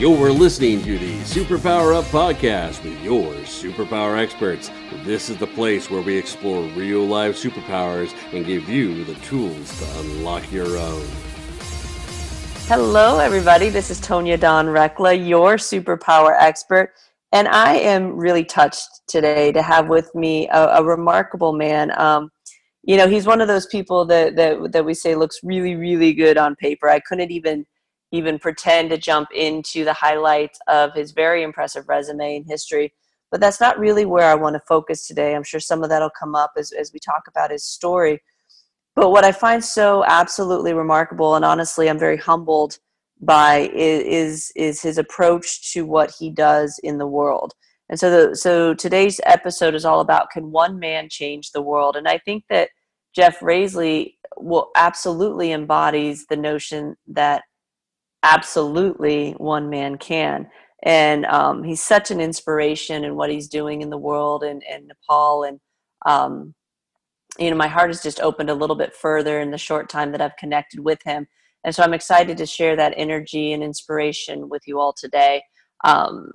You're listening to the Superpower Up podcast with your superpower experts. This is the place where we explore real life superpowers and give you the tools to unlock your own. Hello, everybody. This is Tonya Dawn Recla, your superpower expert. And I am really touched today to have with me a, a remarkable man. Um, you know, he's one of those people that, that that we say looks really, really good on paper. I couldn't even even pretend to jump into the highlights of his very impressive resume and history. But that's not really where I want to focus today. I'm sure some of that will come up as, as we talk about his story. But what I find so absolutely remarkable, and honestly, I'm very humbled by, is, is his approach to what he does in the world. And so, the, so today's episode is all about can one man change the world? And I think that Jeff Rasley will absolutely embodies the notion that absolutely one man can. And um, he's such an inspiration in what he's doing in the world and, and nepal. And um, you know my heart has just opened a little bit further in the short time that i've connected with him. And so i'm excited to share that energy and inspiration with you all today. Um,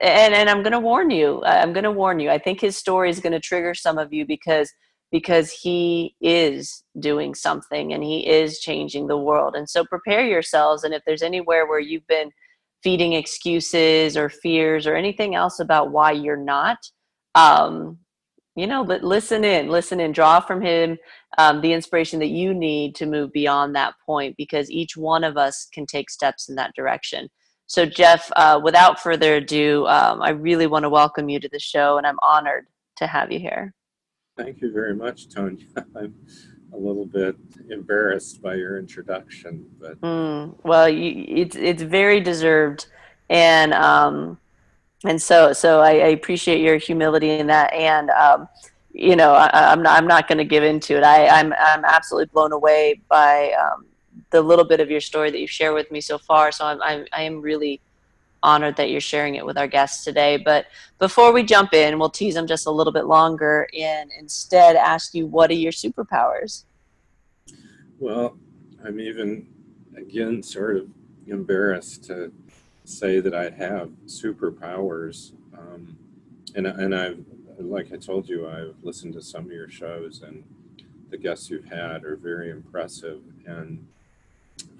and, and i'm going to warn you i'm going to warn you. I think his story is going to trigger some of you because because he is doing something and he is changing the world. And so prepare yourselves. And if there's anywhere where you've been feeding excuses or fears or anything else about why you're not, um, you know, but listen in, listen in, draw from him um, the inspiration that you need to move beyond that point because each one of us can take steps in that direction. So, Jeff, uh, without further ado, um, I really want to welcome you to the show and I'm honored to have you here. Thank you very much, Tony. I'm a little bit embarrassed by your introduction, but mm, well, you, it's it's very deserved, and um, and so so I, I appreciate your humility in that, and um, you know I, am not I'm not going to give into it. I I'm I'm absolutely blown away by um, the little bit of your story that you've shared with me so far. So I'm I'm I am really honored that you're sharing it with our guests today. But before we jump in, we'll tease them just a little bit longer and instead ask you what are your superpowers? Well, I'm even, again, sort of embarrassed to say that I have superpowers. Um, and, and I've, like I told you, I've listened to some of your shows and the guests you've had are very impressive. And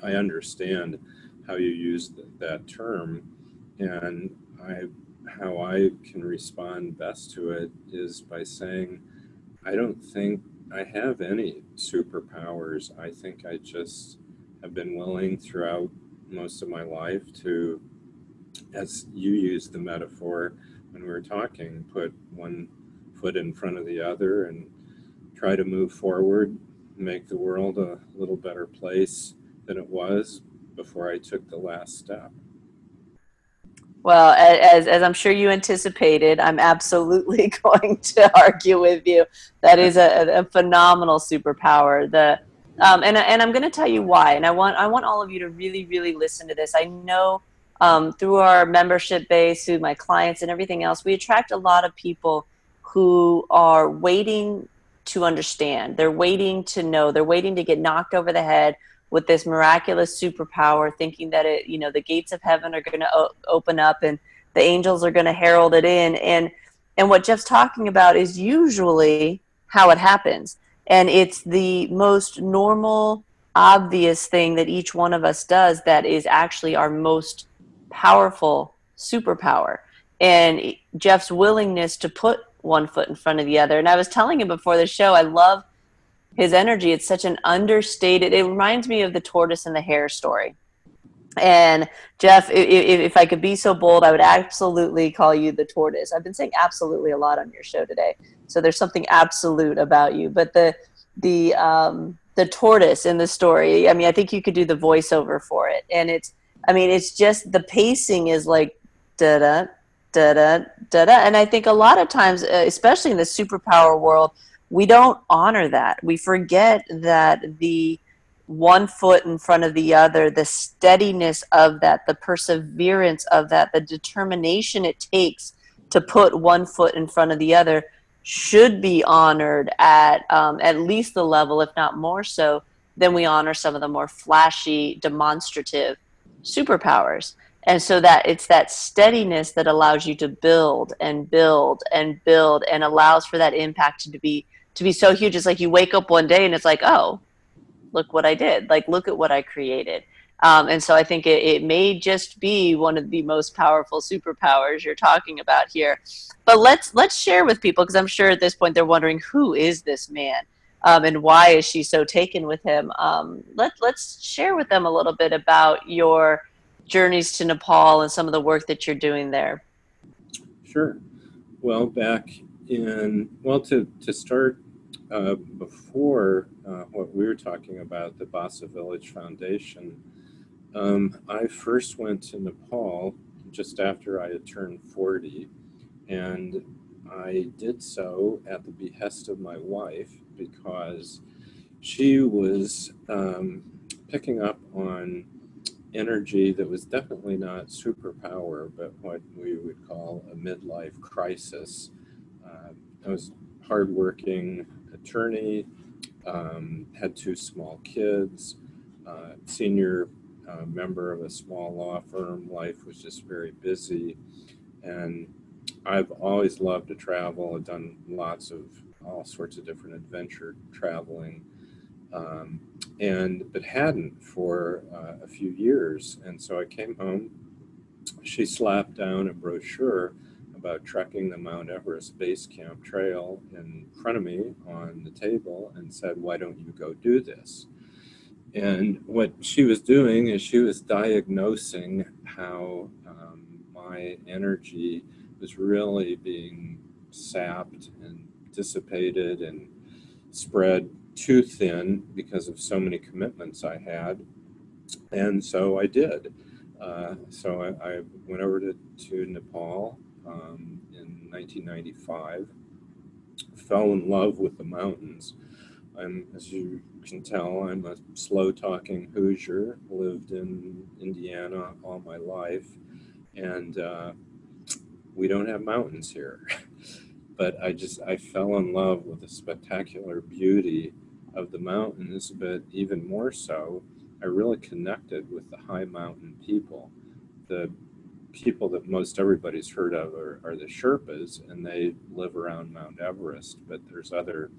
I understand how you use that term and I, how I can respond best to it is by saying, I don't think I have any superpowers. I think I just have been willing throughout most of my life to, as you used the metaphor when we were talking, put one foot in front of the other and try to move forward, make the world a little better place than it was before I took the last step. Well, as, as I'm sure you anticipated, I'm absolutely going to argue with you. That is a, a phenomenal superpower. The um, and and I'm going to tell you why. And I want I want all of you to really really listen to this. I know um, through our membership base, through my clients and everything else, we attract a lot of people who are waiting to understand. They're waiting to know. They're waiting to get knocked over the head with this miraculous superpower, thinking that it, you know, the gates of heaven are going to o- open up and the angels are going to herald it in. And and what Jeff's talking about is usually how it happens, and it's the most normal, obvious thing that each one of us does that is actually our most powerful superpower. And Jeff's willingness to put one foot in front of the other. And I was telling him before the show, I love his energy. It's such an understated. It reminds me of the tortoise and the hare story. And Jeff, if, if, I could be so bold, I would absolutely call you the tortoise. I've been saying absolutely a lot on your show today, so there's something absolute about you. But the the um, the tortoise in the story, I mean, I think you could do the voiceover for it, and it's, I mean, it's just the pacing is like da da da da da da, and I think a lot of times, uh, especially in the superpower world, we don't honor that. We forget that the one foot in front of the other, the steadiness of that, the perseverance of that, the determination it takes to put one foot in front of the other should be honored at um, at least the level, if not more so, than we honor some of the more flashy, demonstrative superpowers. and so that it's that steadiness that allows you to build and build and build and allows for that impact to be to be so huge it's like you wake up one day and it's like oh look what i did. Like look at what i created. Um, and so i think it, it may just be one of the most powerful superpowers you're talking about here. But let's let's share with people because i'm sure at this point they're wondering who is this man? Um, and why is she so taken with him? Um, let, let's share with them a little bit about your journeys to Nepal and some of the work that you're doing there? Sure. Well, back in, well, to, to start uh, before uh, what we were talking about, the Basa Village Foundation, um, I first went to Nepal just after I had turned 40, and I did so at the behest of my wife because she was um, picking up on energy that was definitely not superpower, but what we would call a midlife crisis. Uh, I was hardworking attorney, um, had two small kids, uh, senior uh, member of a small law firm. Life was just very busy, and I've always loved to travel. I've done lots of all sorts of different adventure traveling um, and but hadn't for uh, a few years. And so I came home. She slapped down a brochure about trekking the Mount Everest Base Camp Trail in front of me on the table and said, "Why don't you go do this?" And what she was doing is she was diagnosing how um, my energy was really being sapped and dissipated and spread too thin because of so many commitments I had. And so I did. Uh, so I, I, went over to, to Nepal um, in 1995, fell in love with the mountains. I'm, as you can tell, I'm a slow talking Hoosier, lived in Indiana all my life, and uh, we don't have mountains here. but I just, I fell in love with the spectacular beauty of the mountains, but even more so, I really connected with the high mountain people. The people that most everybody's heard of are, are the Sherpas, and they live around Mount Everest, but there's other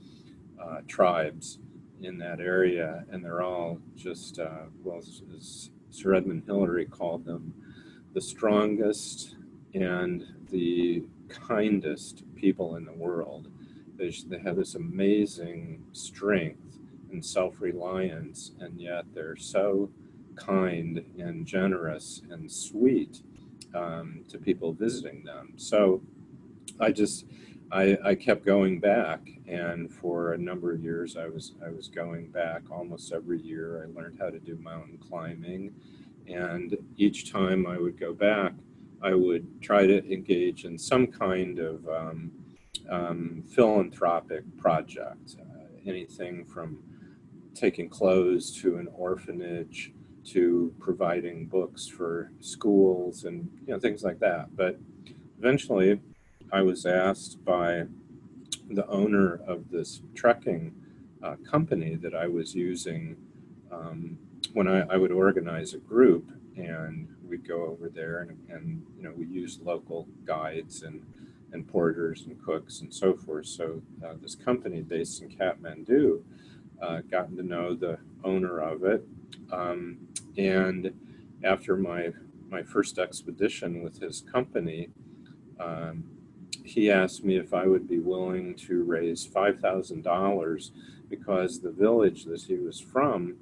uh, tribes in that area, and they're all just, uh, well, as, Sir Edmund Hillary called them, the strongest and the kindest people in the world. They, they have this amazing strength and self reliance, and yet they're so kind and generous and sweet um, to people visiting them. So I just I, I kept going back, and for a number of years, I was I was going back almost every year. I learned how to do mountain climbing, and each time I would go back, I would try to engage in some kind of um, um, philanthropic project, uh, anything from taking clothes to an orphanage to providing books for schools and you know things like that but eventually i was asked by the owner of this trekking uh, company that i was using um, when I, I, would organize a group and we'd go over there and, and you know we use local guides and and porters and cooks and so forth so uh, this company based in kathmandu uh, gotten to know the owner of it. Um, and after my my first expedition with his company, um, he asked me if I would be willing to raise five thousand dollars because the village that he was from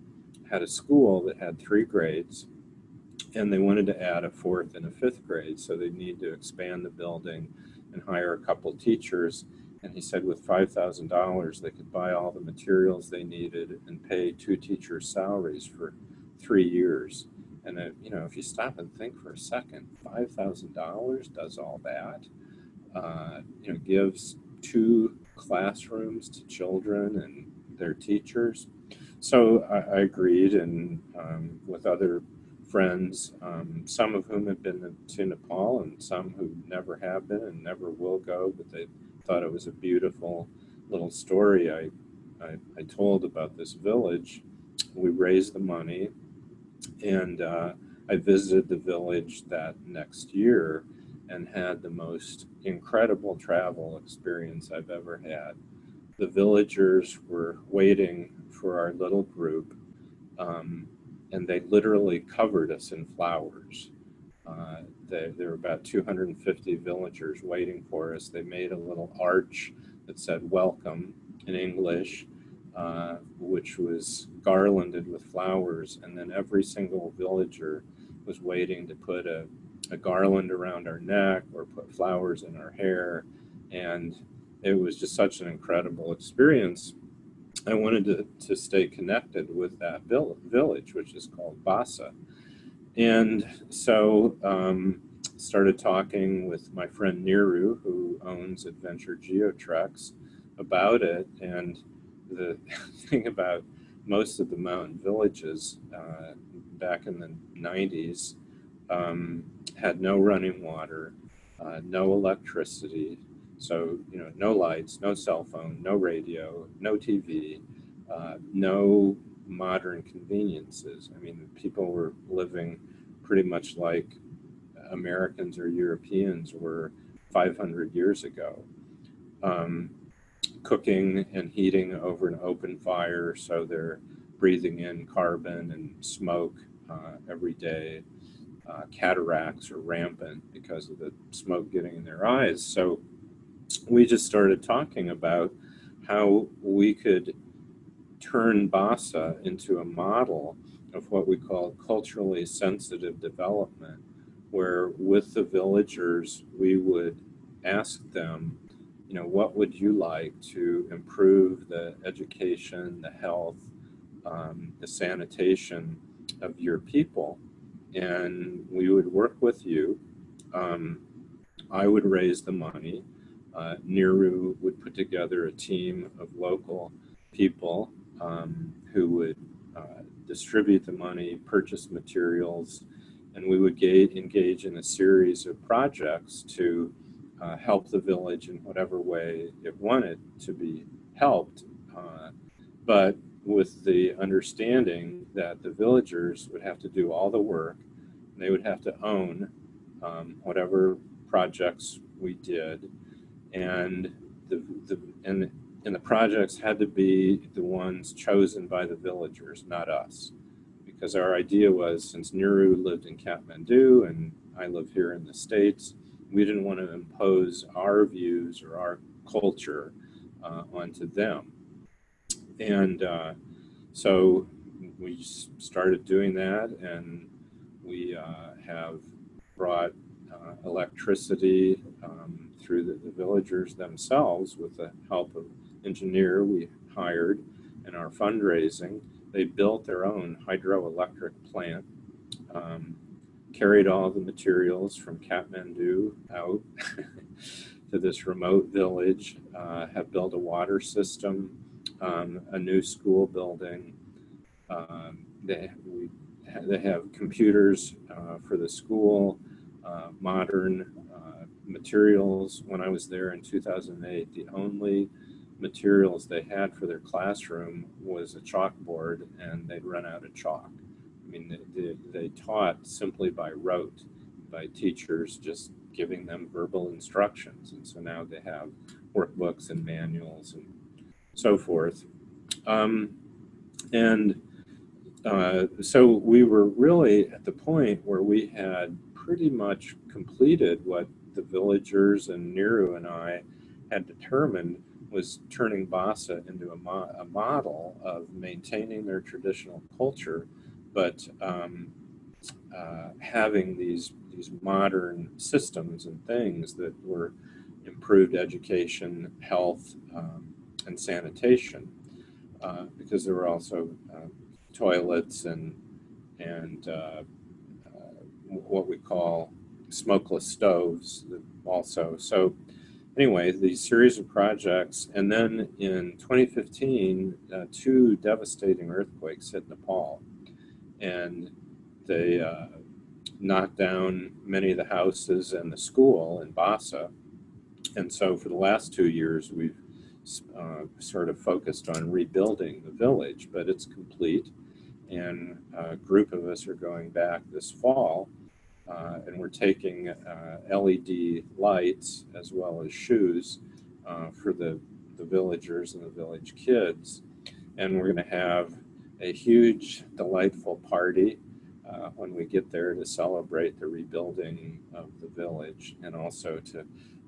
had a school that had three grades, and they wanted to add a fourth and a fifth grade, so they need to expand the building and hire a couple teachers and he said with $5,000, they could buy all the materials they needed and pay two teachers' salaries for three years. And, it, you know, if you stop and think for a second, $5,000 does all that. Uh, you know, gives two classrooms to children and their teachers. So I, I agreed, and um, with other friends, um, some of whom have been to Nepal and some who never have been and never will go, but they thought it was a beautiful little story I, I, I told about this village. We raised the money, and uh, I visited the village that next year and had the most incredible travel experience I've ever had. The villagers were waiting for our little group, um, and they literally covered us in flowers. Uh, they, there were about 250 villagers waiting for us. They made a little arch that said welcome in English, uh, which was garlanded with flowers. And then every single villager was waiting to put a, a garland around our neck or put flowers in our hair. And it was just such an incredible experience. I wanted to, to stay connected with that village, which is called Basa. And so um, started talking with my friend Niru, who owns Adventure Geotreks, about it. And the thing about most of the mountain villages uh, back in the 90s um, had no running water, uh, no electricity. So, you know, no lights, no cell phone, no radio, no TV, uh, no modern conveniences. I mean, people were living pretty much like Americans or Europeans were 500 years ago. Um, cooking and heating over an open fire, so they're breathing in carbon and smoke uh, every day. Uh, cataracts are rampant because of the smoke getting in their eyes. So we just started talking about how we could turn Basa into a model of what we call culturally sensitive development, where with the villagers, we would ask them, you know, what would you like to improve the education, the health, um, the sanitation of your people? And we would work with you. Um, I would raise the money. Uh, Niru would put together a team of local people um, who would uh, distribute the money, purchase materials, and we would engage in a series of projects to uh, help the village in whatever way it wanted to be helped. Uh, but with the understanding that the villagers would have to do all the work, they would have to own um, whatever projects we did, and the, the and and the projects had to be the ones chosen by the villagers, not us. Because our idea was since Niru lived in Kathmandu and I live here in the States, we didn't want to impose our views or our culture uh, onto them. And uh, so we started doing that, and we uh, have brought uh, electricity um, through the, the villagers themselves with the help of engineer we hired in our fundraising. They built their own hydroelectric plant, um, carried all the materials from Kathmandu out to this remote village, uh, have built a water system, um, a new school building. Um, they, we, they have computers uh, for the school, uh, modern uh, materials. When I was there in 2008, the only materials they had for their classroom was a chalkboard and they'd run out of chalk. I mean, they, they, taught simply by rote, by teachers just giving them verbal instructions. And so now they have workbooks and manuals and so forth. Um, and uh, so we were really at the point where we had pretty much completed what the villagers and Niru and I had determined was turning Basa into a, mo- a model of maintaining their traditional culture, but um, uh, having these these modern systems and things that were improved education, health, um, and sanitation, uh, because there were also uh, toilets and and uh, uh, what we call smokeless stoves also. So anyway, these series of projects, and then in 2015, uh, two devastating earthquakes hit Nepal, and they uh, knocked down many of the houses and the school in Basa. And so, for the last two years, we've uh, sort of focused on rebuilding the village, but it's complete. and a group of us are going back this fall, uh, and we're taking uh, LED lights as well as shoes uh, for the, the villagers and the village kids. And we're going to have a huge, delightful party uh, when we get there to celebrate the rebuilding of the village and also to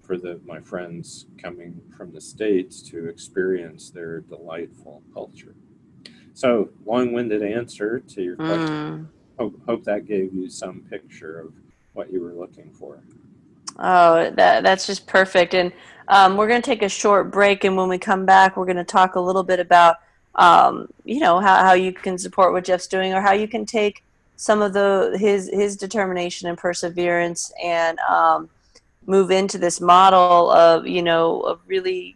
for the my friends coming from the states to experience their delightful culture. So, long-winded answer to your question. Mm. Hope, hope that gave you some picture of what you were looking for. Oh, that that's just perfect. And um, we're going to take a short break, and when we come back, we're going to talk a little bit about um, you know how, how you can support what Jeff's doing, or how you can take some of the his his determination and perseverance and um, move into this model of you know of really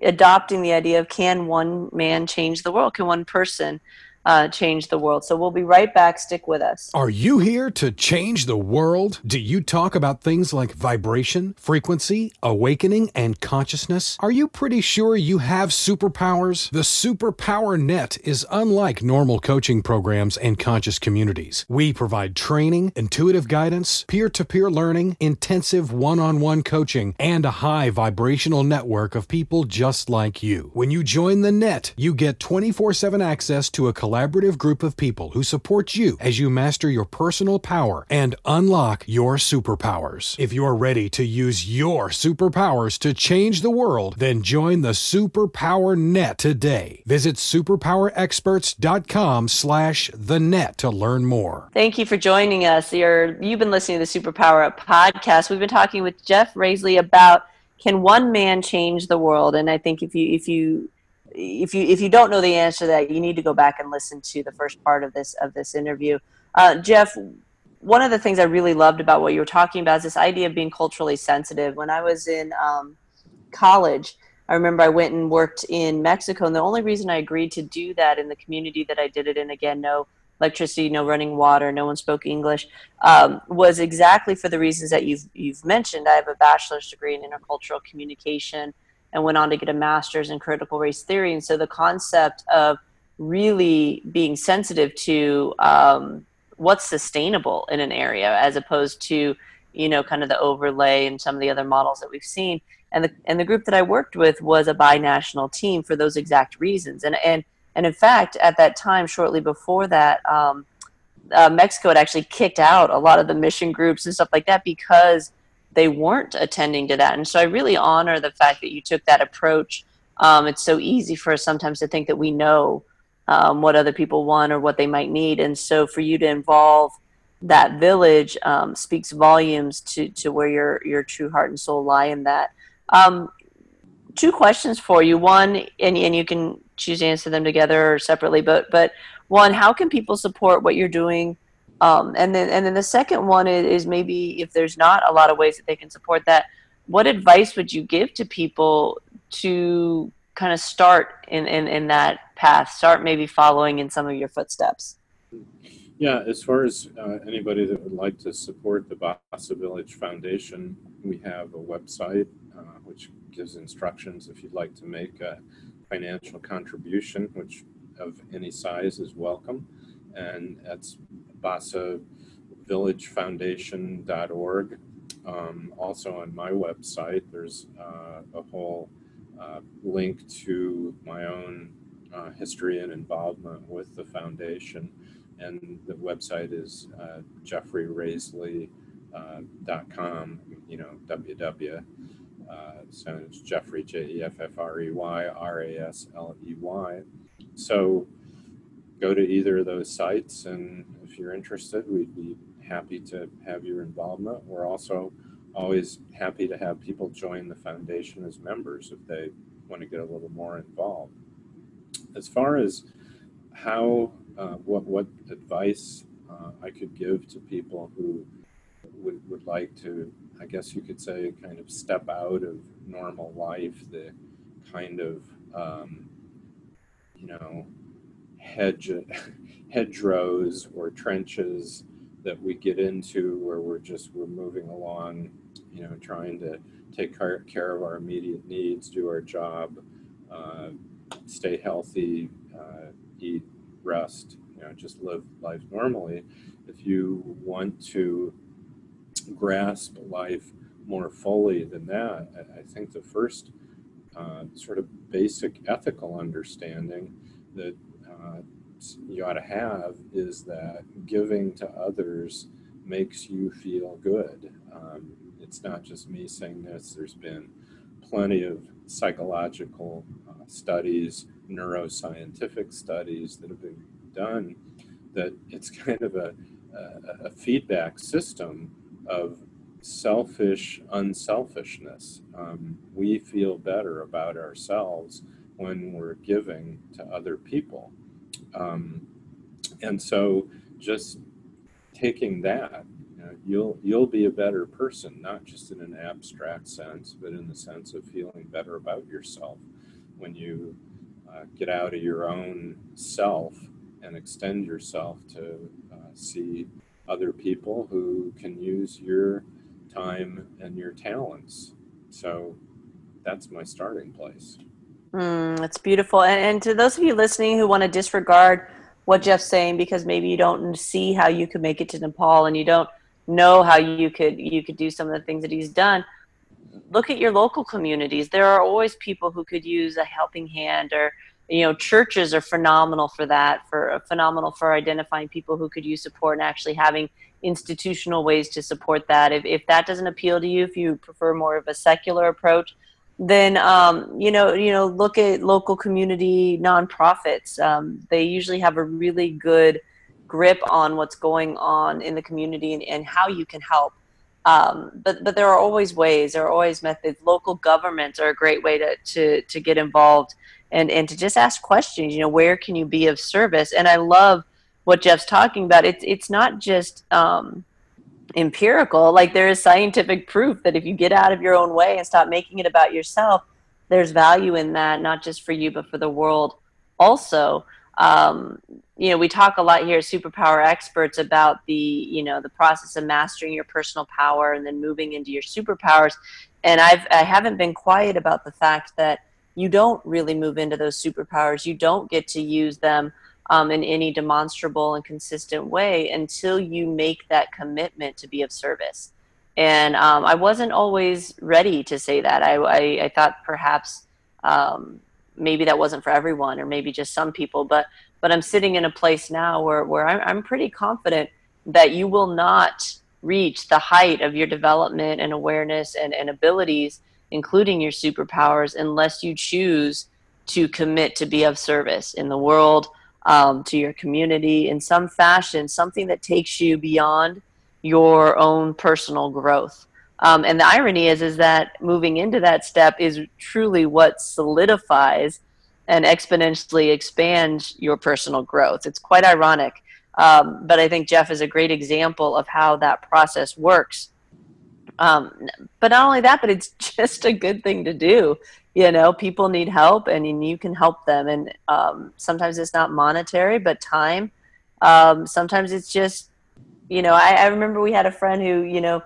adopting the idea of can one man change the world can one person uh, change the world. So we'll be right back. Stick with us. Are you here to change the world? Do you talk about things like vibration, frequency, awakening, and consciousness? Are you pretty sure you have superpowers? The Superpower Net is unlike normal coaching programs and conscious communities. We provide training, intuitive guidance, peer to peer learning, intensive one on one coaching, and a high vibrational network of people just like you. When you join the net, you get 24 7 access to a collaborative group of people who support you as you master your personal power and unlock your superpowers. If you're ready to use your superpowers to change the world, then join the Superpower Net today. Visit superpowerexperts.com slash the net to learn more. Thank you for joining us. You're, you've been listening to the Superpower Up podcast. We've been talking with Jeff Rasley about can one man change the world? And I think if you if you if you if you don't know the answer to that, you need to go back and listen to the first part of this of this interview. Uh, Jeff, one of the things I really loved about what you were talking about is this idea of being culturally sensitive. When I was in um, college, I remember I went and worked in Mexico, and the only reason I agreed to do that in the community that I did it in, again, no electricity, no running water, no one spoke English, um, was exactly for the reasons that you've you've mentioned. I have a bachelor's degree in intercultural communication and went on to get a master's in critical race theory. And so the concept of really being sensitive to um, what's sustainable in an area as opposed to you know kind of the overlay and some of the other models that we've seen and the and the group that I worked with was a binational team for those exact reasons and and and in fact at that time shortly before that um, uh, Mexico had actually kicked out a lot of the mission groups and stuff like that because they weren't attending to that. And so I really honor the fact that you took that approach. Um, it's so easy for us sometimes to think that we know um, what other people want or what they might need. And so for you to involve that village um, speaks volumes to, to where your, your true heart and soul lie in that. Um, two questions for you. One, and, and you can choose to answer them together or separately, but, but one, how can people support what you're doing um, and then and then the second one is, is maybe if there's not a lot of ways that they can support that, what advice would you give to people to kind of start in, in, in that path, start maybe following in some of your footsteps? Yeah, as far as uh, anybody that would like to support the Basa Village Foundation, we have a website uh, which gives instructions if you'd like to make a financial contribution, which of any size is welcome. And that's basavillagefoundation.org. Um, also on my website, there's uh, a whole uh, link to my own uh, history and involvement with the foundation. And the website is uh, jeffreyrasley.com, uh, you know, www. Uh, so it's Jeffrey, J E F F R E Y R A S L E Y. So go to either of those sites and if you're interested, we'd be happy to have your involvement. We're also always happy to have people join the foundation as members if they want to get a little more involved. As far as how, uh, what, what advice uh, I could give to people who would, would like to, I guess you could say, kind of step out of normal life, the kind of, um, you know, hedge hedgerows or trenches that we get into where we're just we're moving along you know trying to take care of our immediate needs do our job uh, stay healthy uh, eat rest you know just live life normally. If you want to grasp life more fully than that, I think the first uh, sort of basic ethical understanding that you ought to have is that giving to others makes you feel good. Um, it's not just me saying this, there's been plenty of psychological uh, studies, neuroscientific studies that have been done that it's kind of a, a, a feedback system of selfish unselfishness. Um, we feel better about ourselves when we're giving to other people. Um, and so just taking that, you know, you'll you'll be a better person, not just in an abstract sense, but in the sense of feeling better about yourself when you uh, get out of your own self and extend yourself to uh, see other people who can use your time and your talents. So that's my starting place. Mm, that's beautiful. And, and to those of you listening who want to disregard what Jeff's saying because maybe you don't see how you could make it to Nepal and you don't know how you could you could do some of the things that he's done, look at your local communities. There are always people who could use a helping hand or you know churches are phenomenal for that for phenomenal for identifying people who could use support and actually having institutional ways to support that if, if that doesn't appeal to you if you prefer more of a secular approach then um, you know you know look at local community nonprofits. Um, they usually have a really good grip on what's going on in the community and, and how you can help. Um, but but there are always ways there are always methods. Local governments are a great way to to, to get involved and and to just ask questions you know where can you be of service? And i love what jeff's talking about. It's it's not just um, empirical like there is scientific proof that if you get out of your own way and stop making it about yourself there's value in that not just for you but for the world also. Um, you know we talk a lot here superpower experts about the you know the process of mastering your personal power and then moving into your superpowers. And i've i haven't been quiet about the fact that you don't really move into those superpowers. You don't get to use them um, in any demonstrable and consistent way until you make that commitment to be of service. And um, I wasn't always ready to say that. I, I, I thought perhaps um, maybe that wasn't for everyone, or maybe just some people. But but I'm sitting in a place now where where I'm, I'm pretty confident that you will not reach the height of your development and awareness and, and abilities, including your superpowers, unless you choose to commit to be of service in the world um, to your community in some fashion, something that takes you beyond your own personal growth. Um, and the irony is, is that moving into that step is truly what solidifies and exponentially expands your personal growth. It's quite ironic, um, but I think Jeff is a great example of how that process works. Um, but not only that, but it's just a good thing to do. You know people need help and you can help them. And um, sometimes it's not monetary but time. Um, sometimes it's just you know I, I, remember we had a friend who you know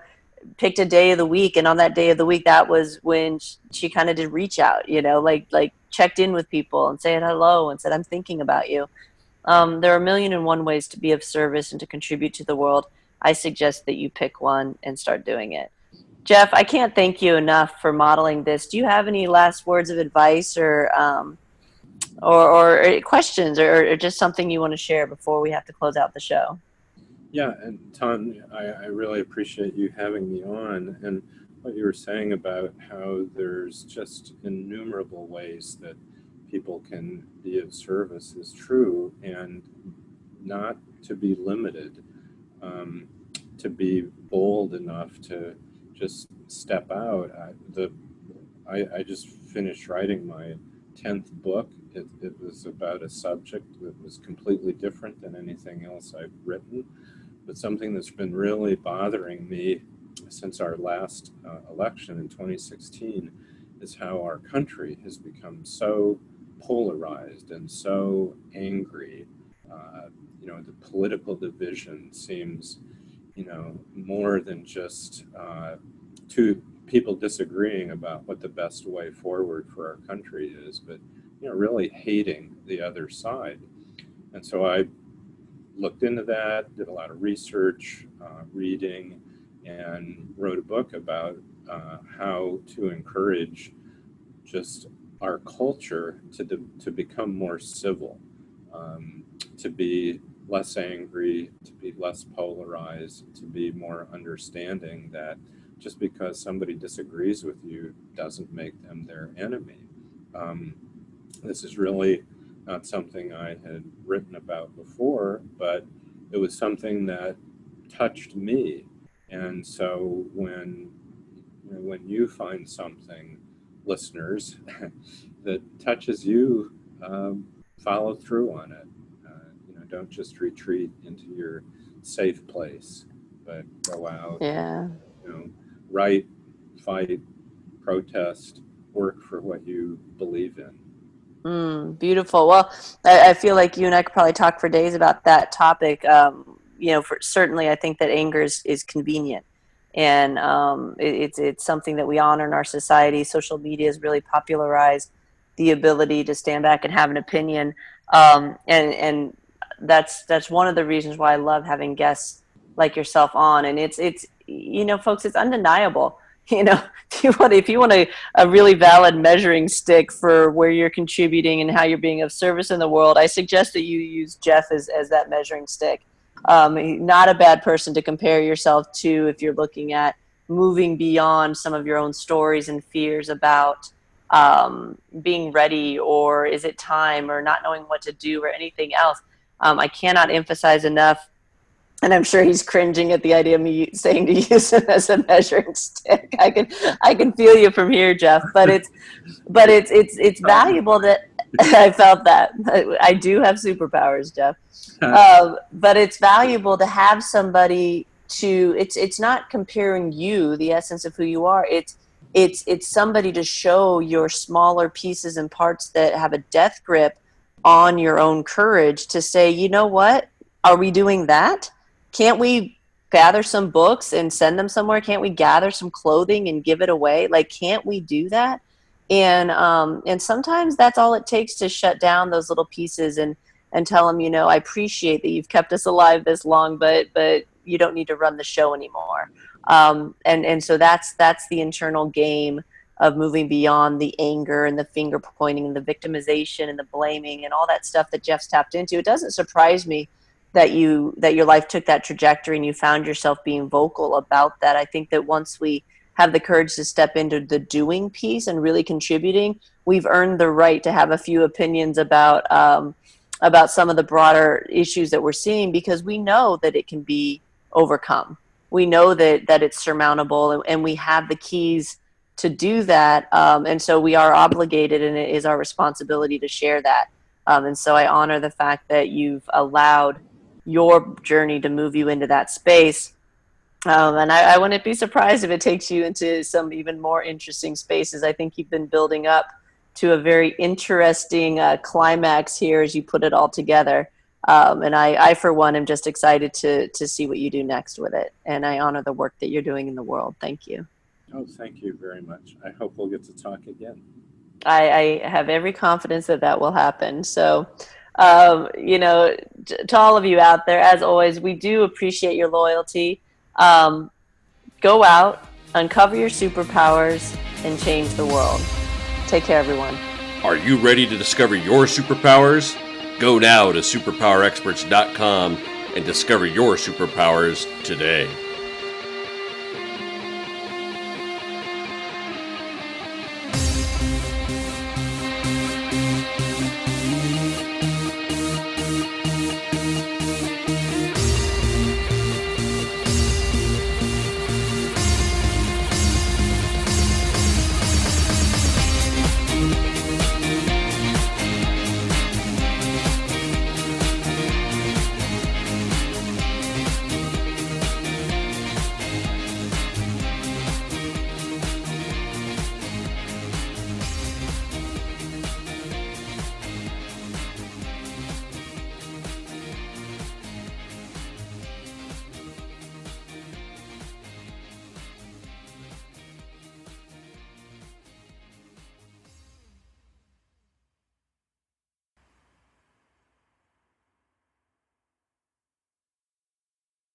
picked a day of the week and on that day of the week that was when she, she kind of did reach out you know like like checked in with people and said hello and said i'm thinking about you. Um, there are a million and one ways to be of service and to contribute to the world. I suggest that you pick one and start doing it Jeff, I can't thank you enough for modeling this. Do you have any last words of advice or um, or, or, questions or, or, just something you want to share before we have to close out the show? Yeah, and Tom, I, I really appreciate you having me on and what you were saying about how there's just innumerable ways that people can be of service is true and not to be limited, um, to be bold enough to just step out. I, the I, I just finished writing my tenth book. It, it was about a subject that was completely different than anything else I've written, but something that's been really bothering me since our last uh, election in 2016 is how our country has become so polarized and so angry. Uh, you know, the political division seems you know, more than just uh, two people disagreeing about what the best way forward for our country is, but you know, really hating the other side. And so I looked into that, did a lot of research, uh, reading, and wrote a book about uh, how to encourage just our culture to, de- to become more civil, um, to be less angry, to be less polarized, to be more understanding that just because somebody disagrees with you doesn't make them their enemy. Um, this is really not something I had written about before, but it was something that touched me. And so when you know, when you find something, listeners, that touches you, um, follow through on it. Don't just retreat into your safe place, but go out. Yeah. You know, write, fight, protest, work for what you believe in. Mm, beautiful. Well, I, I, feel like you and I could probably talk for days about that topic. Um, you know, for certainly, I think that anger is, is convenient, and um, it, it's it's something that we honor in our society. Social media has really popularized the ability to stand back and have an opinion, um, and and that's that's one of the reasons why I love having guests like yourself on. And it's it's you know, folks, it's undeniable. You know if you want if you want a, a really valid measuring stick for where you're contributing and how you're being of service in the world i suggest that you use jeff as, as that measuring stick. Um, not a bad person to compare yourself to if you're looking at moving beyond some of your own stories and fears about um, being ready or is it time or not knowing what to do or anything else um, i cannot emphasize enough and I'm sure he's cringing at the idea of me saying to use him as a measuring stick. I can I can feel you from here, Jeff. But it's but it's it's it's valuable that I felt that I do have superpowers, Jeff. Um, but it's valuable to have somebody to. It's it's not comparing you, the essence of who you are. It's it's it's somebody to show your smaller pieces and parts that have a death grip on your own courage to say, you know what, are we doing that? can't we gather some books and send them somewhere? Can't we gather some clothing and give it away? Like, can't we do that? And um, and sometimes that's all it takes to shut down those little pieces and and tell them, you know, I appreciate that you've kept us alive this long, but but you don't need to run the show anymore. Um, and and so that's that's the internal game of moving beyond the anger and the finger pointing and the victimization and the blaming and all that stuff that Jeff's tapped into. It doesn't surprise me that you that your life took that trajectory and you found yourself being vocal about that i think that once we have the courage to step into the doing piece and really contributing we've earned the right to have a few opinions about um, about some of the broader issues that we're seeing because we know that it can be overcome we know that that it's surmountable and, and we have the keys to do that um, and so we are obligated and it is our responsibility to share that um, and so i honor the fact that you've allowed your journey to move you into that space. Um, and I, I, wouldn't be surprised if it takes you into some even more interesting spaces. I think you've been building up to a very interesting uh, climax here as you put it all together. Um, and I, I, for one, am just excited to to see what you do next with it. And I honor the work that you're doing in the world. Thank you. Oh, thank you very much. I hope we'll get to talk again. I, I have every confidence that that will happen. So, um, you know, to all of you out there, as always, we do appreciate your loyalty. Um, go out, uncover your superpowers, and change the world. Take care, everyone. Are you ready to discover your superpowers? Go now to superpowerexperts.com and discover your superpowers today. Música